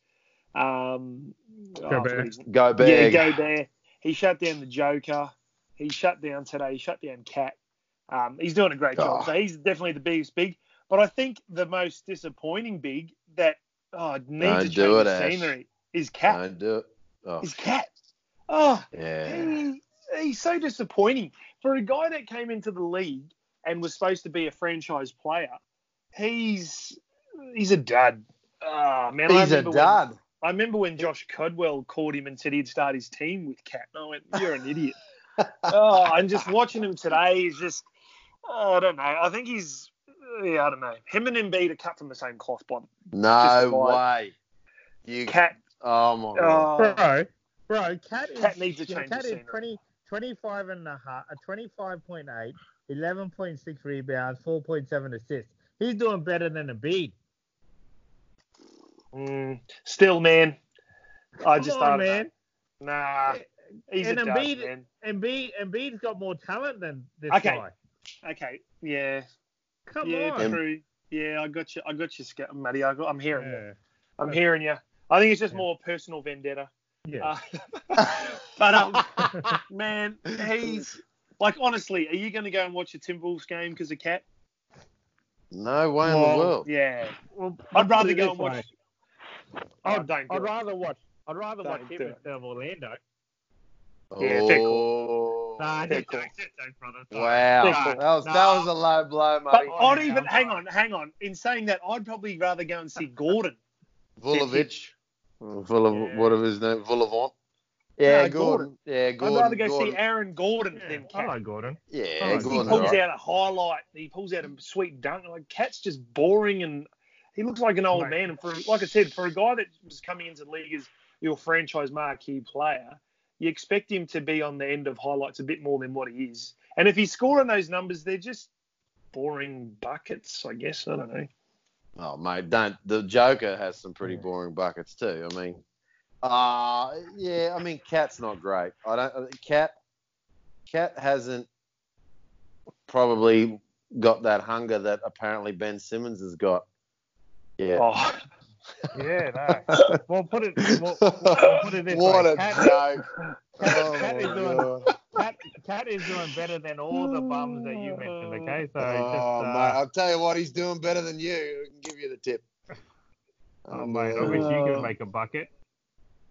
Um, oh, I Gobert. forgot his- Go Yeah, go there. He shut down the Joker. He shut down today. He shut down Cat. Um, he's doing a great job. Oh. So he's definitely the biggest big. But I think the most disappointing big that oh, needs to do change it, the Ash. scenery is Cat. Don't do it. Oh, Is Cat. Oh, yeah. he, he's so disappointing for a guy that came into the league and was supposed to be a franchise player. He's he's a dud. Ah man, I He's a remember when- dud. I remember when Josh Cardwell called him and said he'd start his team with Cat. And I went, "You're an idiot." oh, and just watching him today is just, oh, I don't know. I think he's, yeah, I don't know. Him and Embiid are cut from the same cloth, but No way. You. Cat, Oh my god. oh, Bro, bro, Cat is Cat needs to change Cat is scenery. 20, 25 and a half, uh, 25.8, 11.6 rebounds, 4.7 assists. He's doing better than Embiid. mm, still, man. I Come just on, don't man. know. Nah, he's and a dud, Embiid- man. Embiid, Embiid's got more talent than this Okay. guy. Okay, yeah, Come yeah, on. true. Yeah, I got you. I got you, Sca- Matty. I got, I'm hearing you. Yeah. I'm hearing you. I think it's just Yeah. more personal vendetta. yeah. Uh, but um, man, he's like honestly, are you going to go and watch a Timberwolves game because of Cat? No way in the world. Yeah, Well, I'd rather go and watch. way. Oh, I'd, don't I'd rather watch. I'd rather Don't watch him do it. instead of Orlando. Yeah, fair Oh. Nah, Fair just call. jokes, just brother. Wow. Fair That call. was, that was a low blow, But mate. Oh, I'd yeah, even hang on, hang on. In saying that, I'd probably rather go and see Gordon. Vulovic. Full of Yeah. what of his name? Vulovant. Yeah, No, Gordon. Yeah, Gordon. I'd rather go Gordon. see Aaron Gordon Yeah, than I Cat. like Gordon. Yeah, Oh, he pulls alright. out a highlight. He pulls out a sweet dunk. Like Cat's just boring, and he looks like an old Mate. man. And for like I said, for a guy that was coming into the league as your franchise marquee player, you expect him to be on the end of highlights a bit more than what he is. And if he's scoring those numbers, they're just boring buckets. I guess I don't know. Oh mate, don't. The Joker has some pretty boring buckets too. I mean, uh yeah. I mean, Cat's not great. I don't. uh, Cat, Cat hasn't probably got that hunger that apparently Ben Simmons has got. Yeah. Oh, Yeah, no. We'll put it. We'll, we'll put it this what way. a Cat, joke! Cat, Oh Cat is doing. God. Cat, Cat is doing better than all the bums that you mentioned. Okay, so oh, just. Uh, mate, I'll tell you what, he's doing better than you. I can give you the tip. oh, mate, I wish you could make a bucket.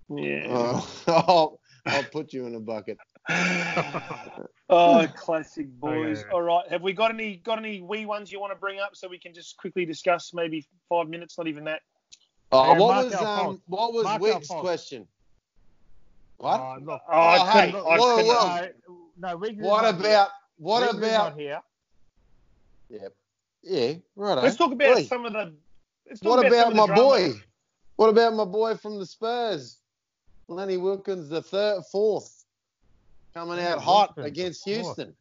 Yeah. Oh, I'll, I'll put you in a bucket. Oh, classic boys. Okay. All right. Have we got any got any wee ones you want to bring up so we can just quickly discuss? Maybe five minutes, not even that. Uh, oh, Yeah, um, what was um, what was Mark our Wick's pulse. question? What? Oh, look, Oh, I Oh, hey. I whoa, whoa. no, no, Wiggs what not here. about what Wiggs about? here. Yep. Yeah, right. Let's talk about Oi, some of the. Let's talk What about, about my of drama. boy? What about my boy from the Spurs? Lenny Wilkins, the third, fourth, coming out Lenny hot Wilkins, against. Houston.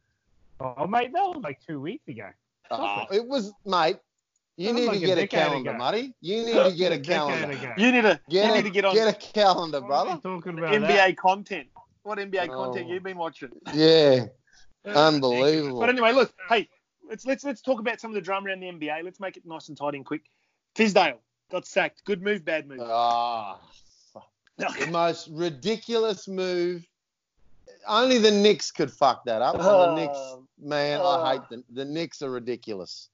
Oh, mate, that was like two weeks ago. Oh, it was, mate. You need like to a get a decade calendar, ago. You need to get a calendar. You need to Get you a, need to get on get a calendar, brother. talking about NBA that? content. What NBA Oh. content you've been watching? Yeah, unbelievable. But anyway, look, hey, let's let's let's talk about some of the drama around the NBA. Let's make it nice and tidy and quick. Fizdale got sacked. Good move, bad move. Ah, the most ridiculous move. Only the Knicks could fuck that up. And the Knicks, Oh. man, Oh. I hate them. The Knicks are ridiculous.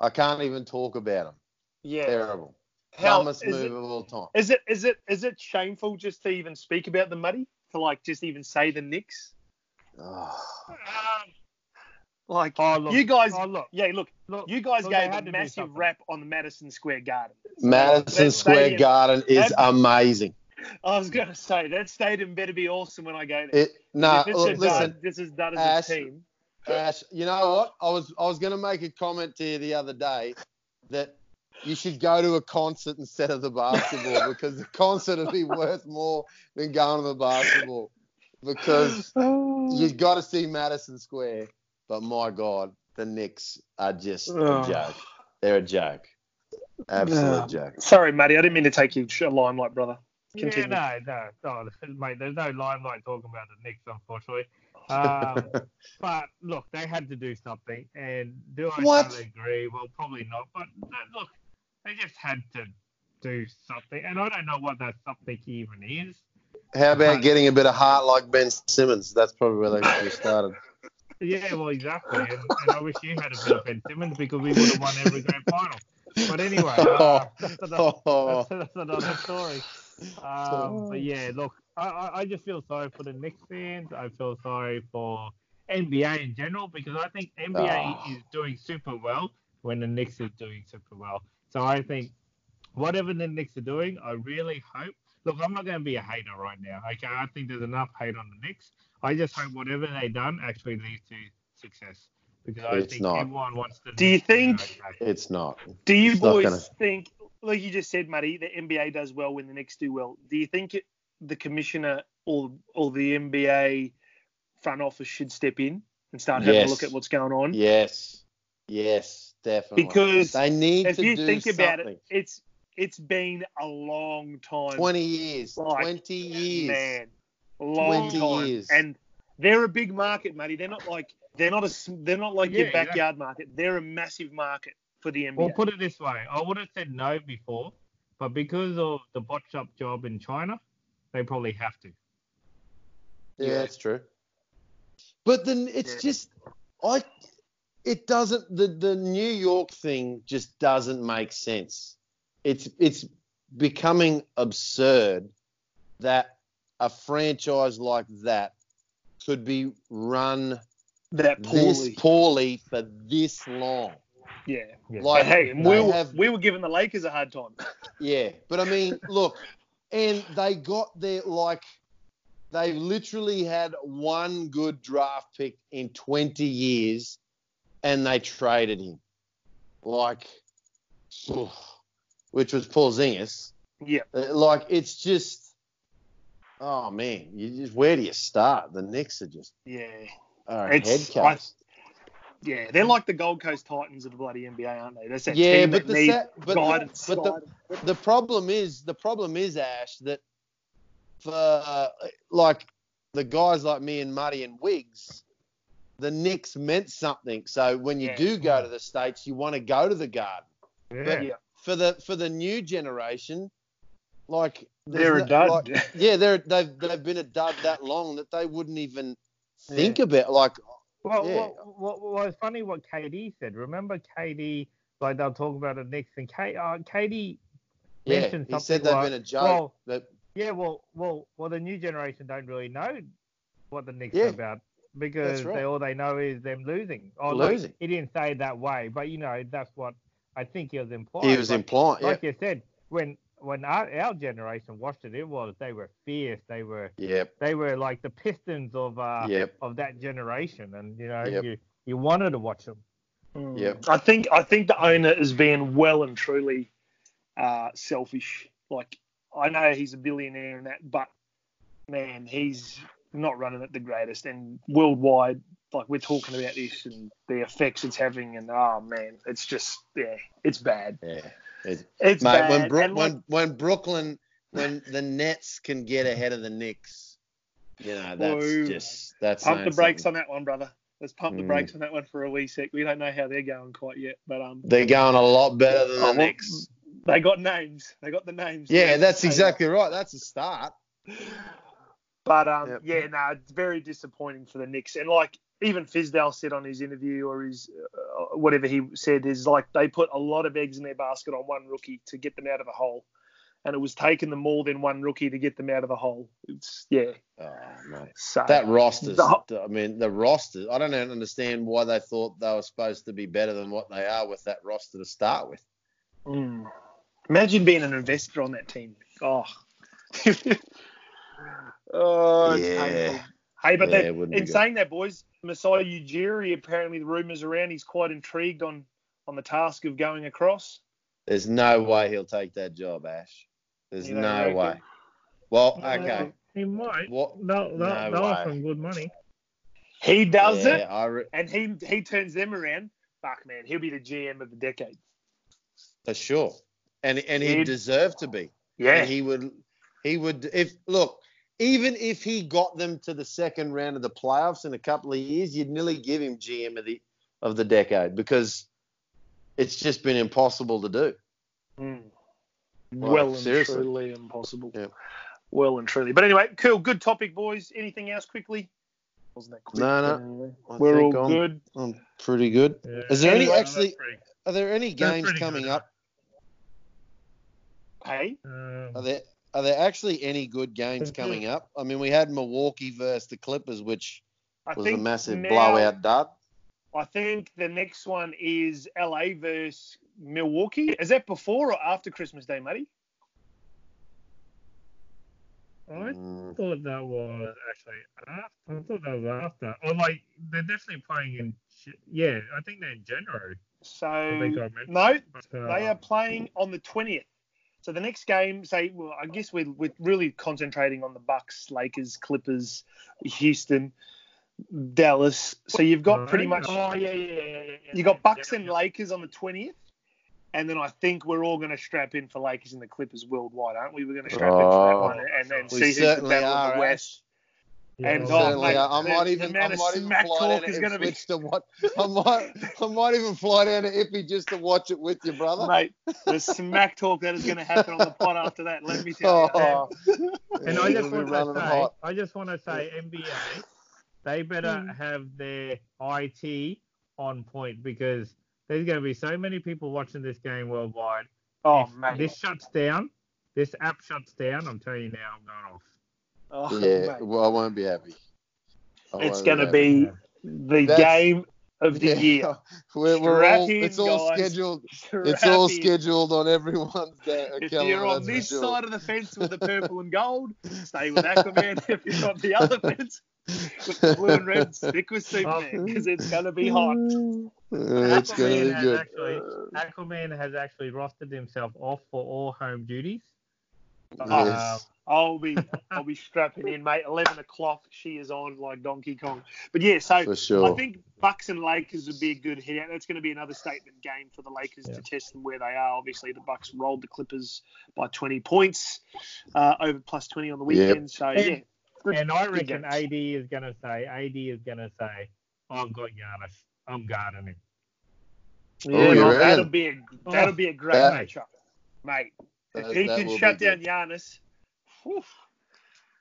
I can't even talk about them. yeah. Terrible. How Dumbest is move it, of all time. is it is it is it shameful just to even speak about the muddy? To like just even say the Knicks? Oh, Um, Like oh, look, you guys, Oh, look, yeah, look, look. you guys Look, gave a massive rap on the Madison Square Garden. Madison that Square stadium- Garden is that- amazing. I was gonna say that stadium better be awesome when I go there. It, no, if it's look, as listen, done, just as done as Ash, a team. Ash, you know what? I was I was going to make a comment to you the other day that you should go to a concert instead of the basketball because the concert would be worth more than going to the basketball because oh. you've got to see Madison Square. But my God, the Knicks are just Oh. a joke. They're a joke. Absolute Yeah. joke. Sorry, Matty, I didn't mean to take you a limelight, brother. Continue. Yeah, no, no, no, mate. There's no limelight talking about the Knicks, unfortunately. Um, but look, they had to do something, and do I What? totally agree? Well, probably not. But look, they just had to do something, and I don't know what that something even is. How about getting a bit of heart like Ben Simmons? That's probably where they should have started. Yeah, well, exactly. And, and I wish you had a bit of Ben Simmons because we would have won every grand final. But anyway, uh, that's, another, that's, that's another story. Um, but yeah, look, I, I, I just feel sorry for the Knicks fans. I feel sorry for NBA in general because I think NBA Oh. Ah. is doing super well when the Knicks is doing super well. So I think whatever the Knicks are doing, I really hope. Look, I'm not going to be a hater right now. Okay, I think there's enough hate on the Knicks. I just hope whatever they done actually leads to success because I It's think not. everyone wants to. Do you think- it's not. Do you It's boys gonna- think, like you just said, Matty, the NBA does well when the Knicks do well? Do you think it, the commissioner or or the NBA front office should step in and start having Yes. a look at what's going on? Yes. Yes, definitely. Because they need if to you do think about it, it's it's been a long time. 20 years. Like, 20 years. Man, long 20 time. years. And they're a big market, Matty. They're not like they're not a they're not like Yeah, your backyard market. They're a massive market for the NBA. Well, put it this way: I would have said no before, but because of the botched up job in China, they probably have to. Yeah, that's true. But then it's Yeah. just I it doesn't the the New York thing just doesn't make sense. It's it's becoming absurd that a franchise like that could be run that this poorly. poorly for this long. yeah. Yeah. Like But hey, we were, have we were giving the Lakers a hard time. Yeah, but I mean, look, and they got their like they literally had one good draft pick in 20 years and they traded him. Like which was Porzingis. Yeah. Uh, Like it's just oh man, you just where do you start? The Knicks are just Yeah. are It's- head case. Yeah. They're like the Gold Coast Titans of the bloody NBA, aren't they? That's that Yeah, team but that the needs sa- but the- guidance. but the- the problem is the problem is Ash that for uh, like the guys like me and Muddy and Wiggs, the Knicks meant something. So when you Yeah. do go to the states, you want to go to the Garden. Yeah. But Yeah. for the for the new generation, Like They're a dud. like- yeah, they're they've they've been a dud that long that they wouldn't even think about like Well, Yeah. well, it's funny what KD said. Remember KD, like they'll talk about the Knicks, and K, uh, KD yeah. mentioned He something said they've like, been a joke. well, that yeah, well, well, well, the new generation don't really know what the Knicks Yeah. are about because right. they, all they know is them losing. Oh, like, Losing. he didn't say it that way, but you know that's what I think he was implying. he was But implying. Yeah. like you said, when when our, our generation watched it, it was they were fierce. They were Yep. they were like the Pistons of uh Yep. of that generation, and you know Yep. you you wanted to watch them. Yep. I think I think the owner is being well and truly uh, selfish. Like I know he's a billionaire and that, but man, he's not running it the greatest. And worldwide, like we're talking about this and the effects it's having, and oh man, it's just yeah, it's bad. Yeah. It- It's Mate, bad. when, Brook and like, when when Brooklyn when the Nets can get ahead of the Knicks, you know that's Whoa. just that's pump the brakes something. on that one, brother. Let's pump the Mm. brakes on that one for a wee sec. We don't know how they're going quite yet, but um, They're going a lot better than the Oh, Knicks. they got names. They got the names. Yeah, to that's exactly right. That's a start. But um, Yep. yeah, no, it's very disappointing for the Knicks. And like even Fizdale said on his interview or his uh, whatever he said is like they put a lot of eggs in their basket on one rookie to get them out of a hole, and it was taking them more than one rookie to get them out of a hole. It's yeah. Oh, mate. So That roster, I mean, the roster, I don't understand why they thought they were supposed to be better than what they are with that roster to start with. Mm. Imagine being an investor on that team. Oh. oh, Yeah. Hey, but Yeah, they- it in saying that, boys, Masai Ujiri, apparently the rumours around, he's quite intrigued on, on the task of going across. There's no way he'll take that job, Ash. There's You don't no reckon? way. Well, okay. he might. What? No, no, they'll, No they'll way. good money. He does yeah, it, I re- and he he turns them around. Fuck, man, he'll be the GM of the decade. for sure. And and he'd He'd- deserve to be. Yeah. And he would he would if look, even if he got them to the second round of the playoffs in a couple of years, you'd nearly give him GM of the of the decade because it's just been impossible to do. Mm. Like, well and seriously. truly impossible. Yeah. Well and truly. But anyway, cool. Good topic, boys. Anything else quickly? Wasn't that quick? No, no. anyway. We're all I'm- good. I'm pretty good. Yeah. Is there any Anyway, actually are there any games coming good. up? Hey, Um, Are there are there actually any good games coming up? I mean, we had Milwaukee versus the Clippers, which I was a massive now- blowout dud. I think the next one is LA versus Milwaukee. Is that before or after Christmas Day, Matty? I Mm, thought that was actually after. I thought that was after. Or like they're definitely playing in. Yeah, I think they're in January. So I I no, uh, they are playing on the twentieth. So the next game, say, well, I guess we're, we're really concentrating on the Bucks, Lakers, Clippers, Houston, Dallas. So you've got pretty much Oh yeah, yeah, yeah, yeah. yeah. you got Bucks Yeah, and. Lakers on the twentieth, and then I think we're all going to strap in for Lakers and the Clippers worldwide, aren't we? We're going to strap in for that Oh, one and then see who's the certainly battle of the West. Yeah, and, well, oh, mate. I the- might the even, I might even smack fly talk down is gonna be- switch to what I might, I might even fly down to Ippy just to watch it with you, brother. Mate, the smack talk that is going to happen on the pod after that, let me tell you. Oh, And I it'll just want to say. I just want to say, NBA, they better Hmm. have their IT on point because there's going to be so many people watching this game worldwide. Oh, If mate. This shuts down. This app shuts down. I'm telling you now, I'm going off. Oh, Yeah, mate. well, I won't be happy. I It's going to happy. be the That's- game of the Yeah. year. We're, we're all, it's all guys. scheduled. It's all in. scheduled on everyone's da- If calendar. you're on that's for this sure. side of the fence with the purple and gold, stay with Aquaman. if you're on the other fence with the blue and red, stick with Superman because it's going to be hot. Uh, it's going to be good. Actually, Aquaman has actually rostered himself off for all home duties. Yes. I'll be I'll be strapping in, mate. Eleven o'clock, she is on like Donkey Kong. But yeah, so for sure. I think Bucks and Lakers would be a good hit out. That's going to be another statement game for the Lakers Yeah. to test them where they are. Obviously, the Bucks rolled the Clippers by 20 points, uh, over plus 20 on the Yep. weekend. So And- yeah, good- And I reckon games. AD is going to say, AD is going to say, I've got Giannis. I'm guarding him. Yeah, Oh, you well, reckon? that'll be a that'll be a great That- matchup, mate. If That- he can shut down good. Giannis, whew,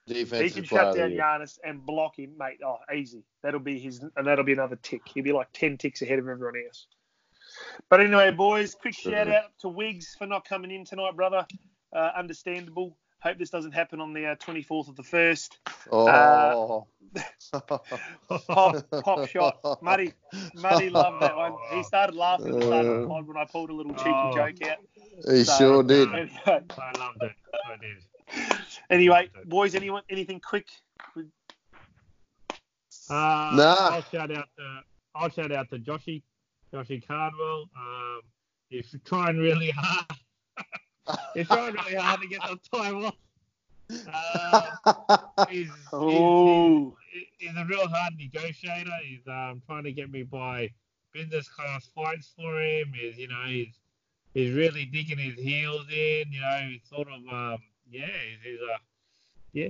he can shut down year. Giannis and block him, mate. Oh, easy. That'll be his, and that'll be another tick. He'll be like ten ticks ahead of everyone else. But anyway, boys, quick Sure. shout out to Wiggs for not coming in tonight, brother. Uh, understandable. Hope this doesn't happen on the uh, 24th of the first. Oh. Pop, pop shot. Muddy, Muddy loved that one. He started laughing at the start of the pod when I pulled a little cheeky Oh. joke out. He So, sure did. I loved it. I did. anyway, boys, anyone, anything quick? Uh, Nah. I'll shout out to I'll shout out to Joshy, Joshy Cardwell. Um, he's trying really hard. he's trying really hard to get some time off. Uh, he's, he's, Oh, he's, he's a real hard negotiator. He's um, trying to get me by business class flights for him. He's you know he's he's really digging his heels in. You know he's sort of um, yeah he's, he's a yeah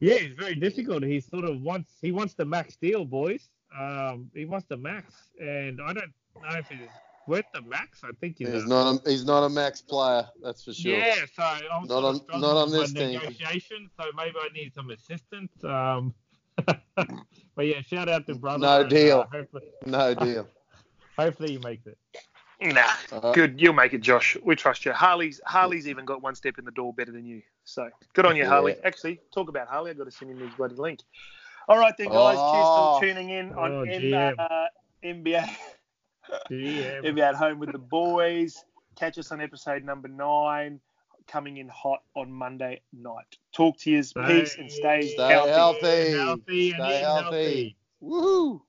yeah it's very difficult. He sort of wants he wants the max deal, boys. Um, he wants the max, and I don't know if he's worth the max. I think he's, He's a, not a, he's not a max player, that's for sure. yeah, so I'm Not on- not on this team. negotiation. So maybe I need some assistance. Um, but yeah, shout out to brother. No and, deal. Uh, No deal. hopefully he makes it. Nah. Uh, Good, you'll make it, Josh. We trust you. Harley's Harley's even got one step in the door better than you. So good on you, Yeah. Harley. Actually, talk about Harley. I've got to send him his bloody link. All right then, guys. Oh. Cheers for tuning in on Oh, M- GM. uh, NBA. Yeah. NBA at home with the boys. Catch us on episode number nine, coming in hot on Monday night. Talk to you, peace, and stay, Stay healthy. healthy. Healthy and Stay healthy. healthy. Woohoo!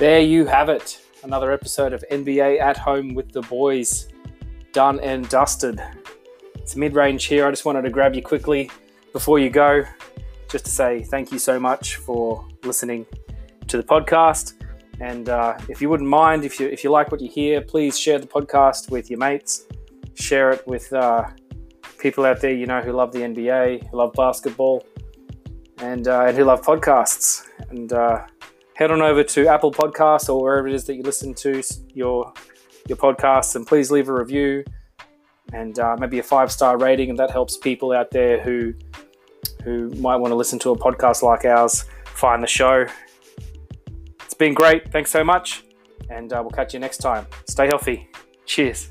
There you have it. Another episode of NBA at home with the boys. Done and dusted. It's mid range here. I just wanted to grab you quickly before you go, just to say thank you so much for listening to the podcast. And uh, if you wouldn't mind, if you if you like what you hear, please share the podcast with your mates. Share it with uh, people out there you know who love the NBA, who love basketball, and uh, and who love podcasts. And uh, head on over to Apple Podcasts or wherever it is that you listen to your your podcasts, and please leave a review and uh, maybe a five star rating, and that helps people out there who who might want to listen to a podcast like ours find the show. It's been great. Thanks so much, and uh, we'll catch you next time. Stay healthy. Cheers.